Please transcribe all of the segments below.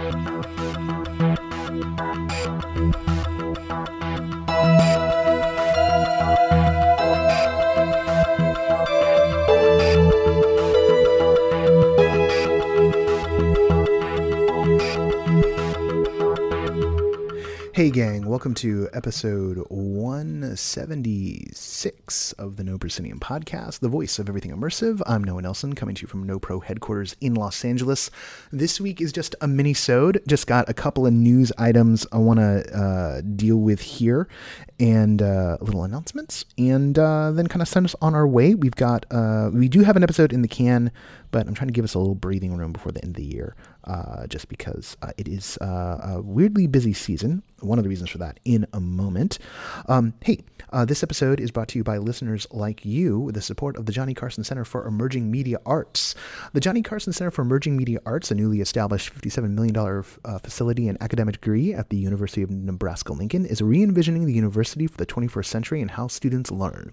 Thank you. Hey, gang, welcome to episode 176 of the No Proscenium podcast, the voice of everything immersive. I'm Noah Nelson, coming to you from No Pro headquarters in Los Angeles. This week is just a mini-sode. Just got a couple of news items I want to uh, deal with here and uh, little announcements, and uh, then kind of send us on our way. We've got, uh, we do have an episode in the can, but I'm trying to give us a little breathing room before the end of the year uh, just because uh, it is uh, a weirdly busy season. One of the reasons for that in a moment. Um, hey, this episode is brought to you by listeners like you with the support of the Johnny Carson Center for Emerging Media Arts. The Johnny Carson Center for Emerging Media Arts, a newly established $57 million facility and academic degree at the University of Nebraska Lincoln, is re envisioning the university for the 21st century and how students learn.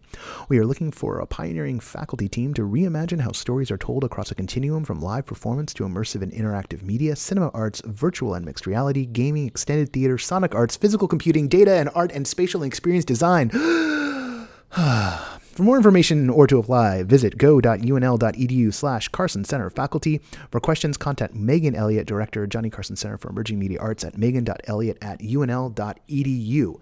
We are looking for a pioneering faculty team to reimagine how stories are told across a continuum from live performance to immersive and interactive media, cinema arts, virtual and mixed reality, gaming, extended theater, sonic arts, physical computing, data and art, and spatial and experience design. Ah. For more information or to apply, visit go.unl.edu slash Carson Center faculty. For questions, contact Megan Elliott, Director, Johnny Carson Center for Emerging Media Arts at megan.elliott at unl.edu.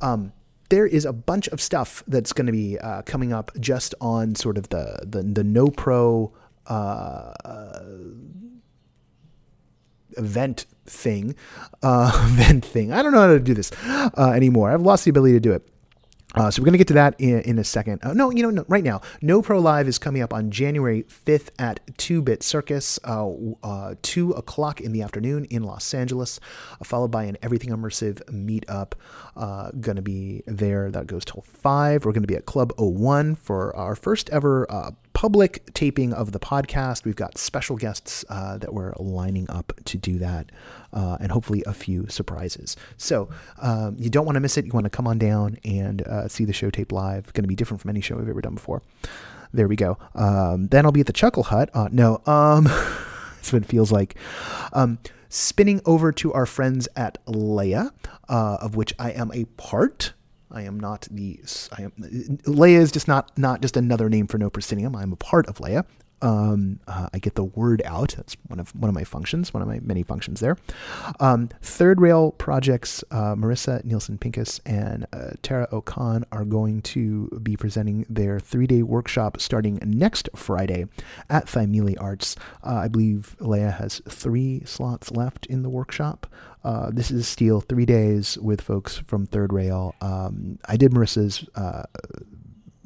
Um, there is a bunch of stuff that's going to be uh, coming up just on sort of the, the, the no pro uh, event thing, uh, event thing. I don't know how to do this uh, anymore. I've lost the ability to do it. Uh, so we're going to get to that in, in a second. Uh, no, you know, no, right now, No Pro Live is coming up on January 5th at 2-Bit Circus, uh, uh 2 o'clock in the afternoon in Los Angeles, uh, followed by an Everything Immersive meetup. Uh, going to be there. That goes till 5. We're going to be at Club 01 for our first ever public taping of the podcast. We've got special guests uh, that we're lining up to do that, uh, and hopefully a few surprises. So um, you don't want to miss it. You want to come on down and uh, see the show tape live. Going to be different from any show we've ever done before. There we go. Um, then I'll be at the Chuckle Hut. Uh, no, um, that's what it feels like. Um, spinning over to our friends at Leia, uh, of which I am a part. I am not the. I am Leia is just not not just another name for No Proscenium. I'm a part of Leia um, uh, I get the word out. That's one of one of my functions, one of my many functions there. Um, Third Rail projects, uh, Marissa Nielsen Pincus and uh, Tara O'Con are going to be presenting their three day workshop starting next Friday at Thymele Arts. Uh, I believe Leia has three slots left in the workshop. Uh, this is Steel, three days with folks from Third Rail. Um, I did Marissa's uh,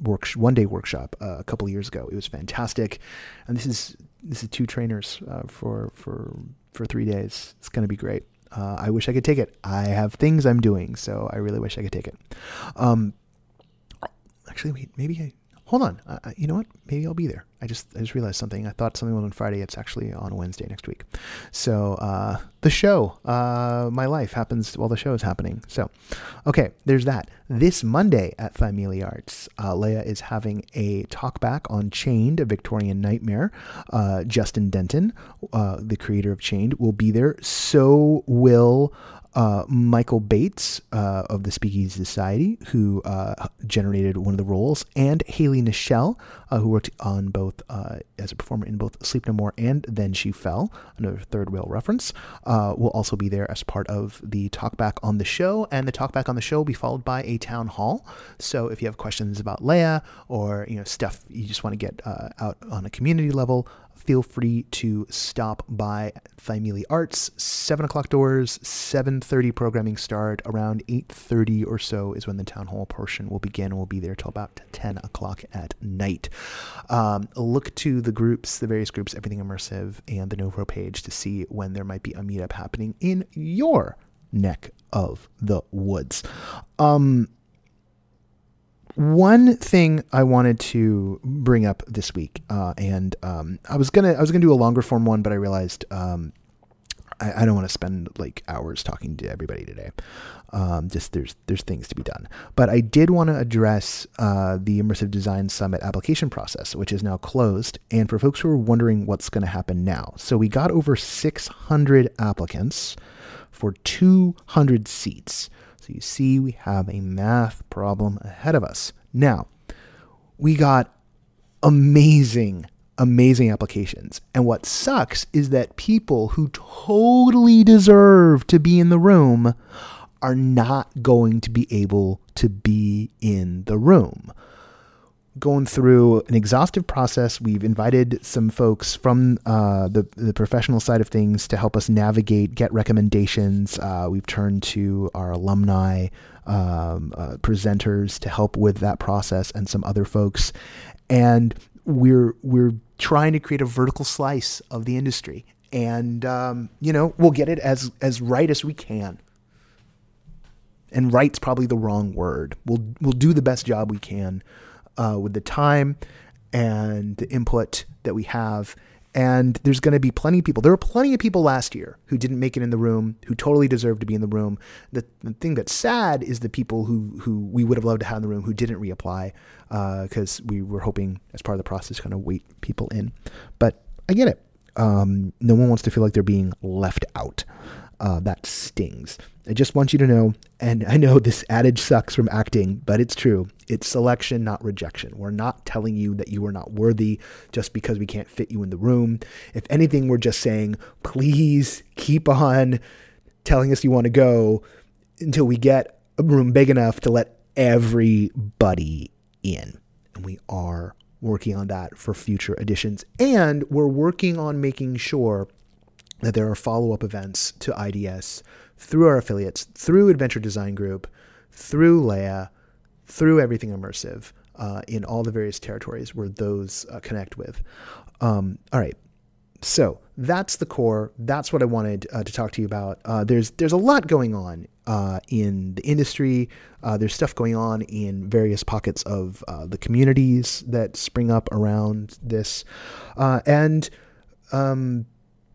work one day workshop uh, a couple years ago. It was fantastic, and this is this is two trainers uh, for for for three days. It's going to be great. Uh, I wish I could take it. I have things I'm doing, so I really wish I could take it. Um, actually, wait, maybe I hold on. Uh, you know what? Maybe I'll be there. I just I just realized something. I thought something was on Friday. It's actually on Wednesday next week. So uh, the show, uh, my life happens while the show is happening. So, okay, there's that. This Monday at Thymele Arts, uh, Leia is having a talk back on Chained, a Victorian Nightmare. Uh, Justin Denton, uh, the creator of Chained, will be there. So will uh, Michael Bates uh, of the Speakeasy Society, who uh, generated one of the roles, and Haley Nichelle, uh, who worked on both uh, as a performer in both Sleep No More and Then She Fell, another third rail reference, uh, will also be there as part of the talkback on the show. And the talkback on the show will be followed by a town hall. So if you have questions about Leia or you know stuff you just want to get out on a community level, feel free to stop by Thymele Arts. Seven o'clock doors, seven thirty programming start. Around eight thirty or so is when the town hall portion will begin. We'll be there till about ten o'clock at night. Um, look to the groups, the various groups, everything immersive, and the No Pro page to see when there might be a meetup happening in your neck of the woods. Um, one thing I wanted to bring up this week, uh, and um, I was gonna I was gonna do a longer form one, but I realized um, I, I don't want to spend like hours talking to everybody today. Um, just there's there's things to be done. But I did want to address uh, the Immersive Design Summit application process, which is now closed. And for folks who are wondering what's going to happen now, so we got over 600 applicants for 200 seats. So you see, we have a math problem ahead of us. Now, we got amazing amazing applications. And what sucks is that people who totally deserve to be in the room are not going to be able to be in the room. Going through an exhaustive process, we've invited some folks from uh, the, the professional side of things to help us navigate, get recommendations. Uh, we've turned to our alumni um, uh, presenters to help with that process and some other folks. And we're we're trying to create a vertical slice of the industry, and um, you know we'll get it as as right as we can. And right's probably the wrong word. We'll we'll do the best job we can uh, with the time and the input that we have. And there's going to be plenty of people. There were plenty of people last year who didn't make it in the room, who totally deserve to be in the room. The, the thing that's sad is the people who who we would have loved to have in the room who didn't reapply because uh, we were hoping as part of the process kind of wait people in. But I get it. Um, no one wants to feel like they're being left out. Uh, that stings. I just want you to know, and I know this adage sucks from acting, but it's true. It's selection, not rejection. We're not telling you that you are not worthy just because we can't fit you in the room. If anything, we're just saying, please keep on telling us you want to go until we get a room big enough to let everybody in. And we are working on that for future editions. And we're working on making sure that there are follow up events to IDS through our affiliates, through Adventure Design Group, through Leia, through Everything Immersive, uh, in all the various territories where those uh, connect with. Um, all right. So that's the core. That's what I wanted uh, to talk to you about. Uh, there's there's a lot going on uh, in the industry. Uh, there's stuff going on in various pockets of the communities that spring up around this, and um,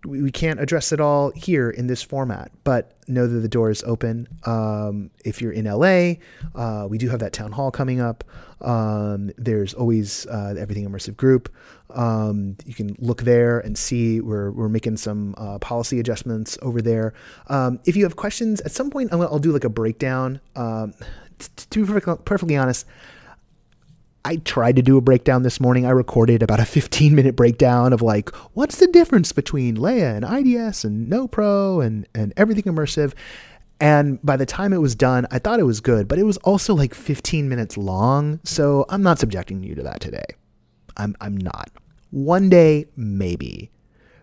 we, can't address it all here in this format, but know that the door is open. Um, if you're in LA, uh, we do have that town hall coming up. Um, there's always uh, Everything Immersive Group. Um, you can look there and see we're, we're making some uh, policy adjustments over there. Um, if you have questions, at some point I'll, I'll do like a breakdown. Um, t- to be perfectly honest, I tried to do a breakdown this morning. I recorded about a 15 minute breakdown of like, what's the difference between Leia and IDS and No Pro and, and everything immersive. And by the time it was done, I thought it was good, but it was also like 15 minutes long. So I'm not subjecting you to that today. I'm, I'm not. One day, maybe.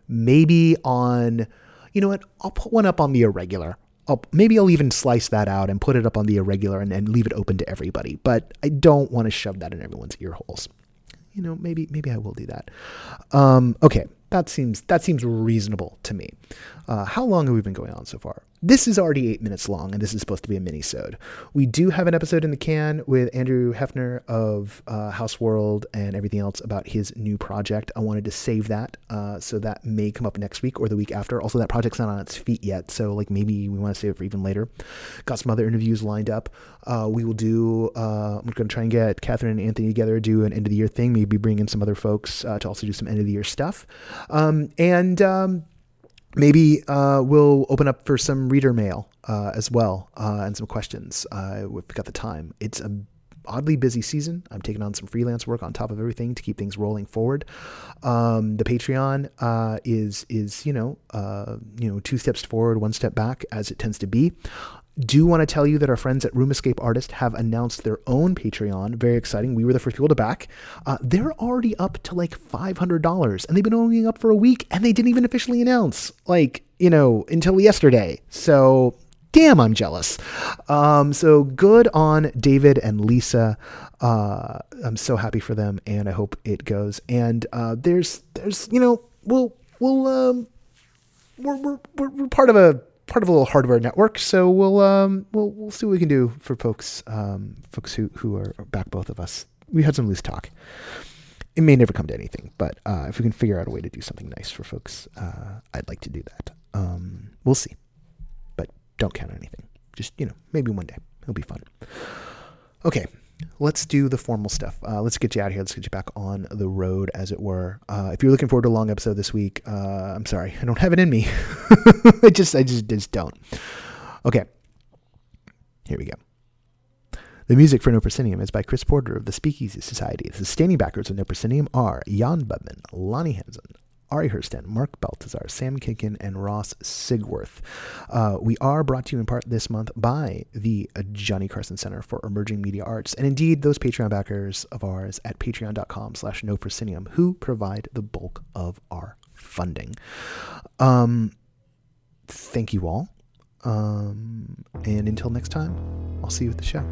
Maybe on, you know what? I'll put one up on the irregular. I'll, maybe I'll even slice that out and put it up on the irregular and, and leave it open to everybody. But I don't want to shove that in everyone's ear holes. You know, maybe maybe I will do that. Um, okay, that seems that seems reasonable to me. Uh, how long have we been going on so far? This is already eight minutes long, and this is supposed to be a mini-sode. We do have an episode in the can with Andrew Hefner of uh, House World and everything else about his new project. I wanted to save that, uh, so that may come up next week or the week after. Also, that project's not on its feet yet, so like maybe we want to save it for even later. Got some other interviews lined up. Uh, we will do. Uh, I'm going to try and get Catherine and Anthony together, do an end of the year thing. Maybe bring in some other folks uh, to also do some end of the year stuff, um, and. Um, maybe uh, we'll open up for some reader mail uh, as well uh, and some questions. Uh, we've got the time. It's a oddly busy season. I'm taking on some freelance work on top of everything to keep things rolling forward. Um, the Patreon uh, is is you know uh, you know two steps forward, one step back, as it tends to be do want to tell you that our friends at Room Escape Artist have announced their own Patreon. Very exciting. We were the first people to back. Uh, they're already up to like $500 and they've been only up for a week and they didn't even officially announce, like, you know, until yesterday. So, damn, I'm jealous. Um, so, good on David and Lisa. Uh, I'm so happy for them and I hope it goes. And uh, there's, there's, you know, we'll, we'll, um, we're, we're, we're part of a part of a little hardware network. So we'll um, we'll we'll see what we can do for folks um, folks who who are back both of us. We had some loose talk. It may never come to anything, but uh, if we can figure out a way to do something nice for folks, uh, I'd like to do that. Um, We'll see. But don't count on anything. Just, you know, maybe one day. It'll be fun. Okay, let's do the formal stuff. Uh, let's get you out here. Let's get you back on the road, as it were. Uh, if you're looking forward to a long episode this week, uh, I'm sorry, I don't have it in me. I just, I just, just don't. Okay, here we go. The music for No Proscenium is by Chris Porter of the Speakeasy Society. The sustaining backers of No Proscenium are Jan Budman, Lonnie Hansen, Ari Herstand, Mark Baltazar, Sam Kinkin, and Ross Sigworth. Uh, we are brought to you in part this month by the Johnny Carson Center for Emerging Media Arts, and indeed those Patreon backers of ours at patreon.com slash no proscenium who provide the bulk of our funding. Um, thank you all. Um, and until next time, I'll see you at the show.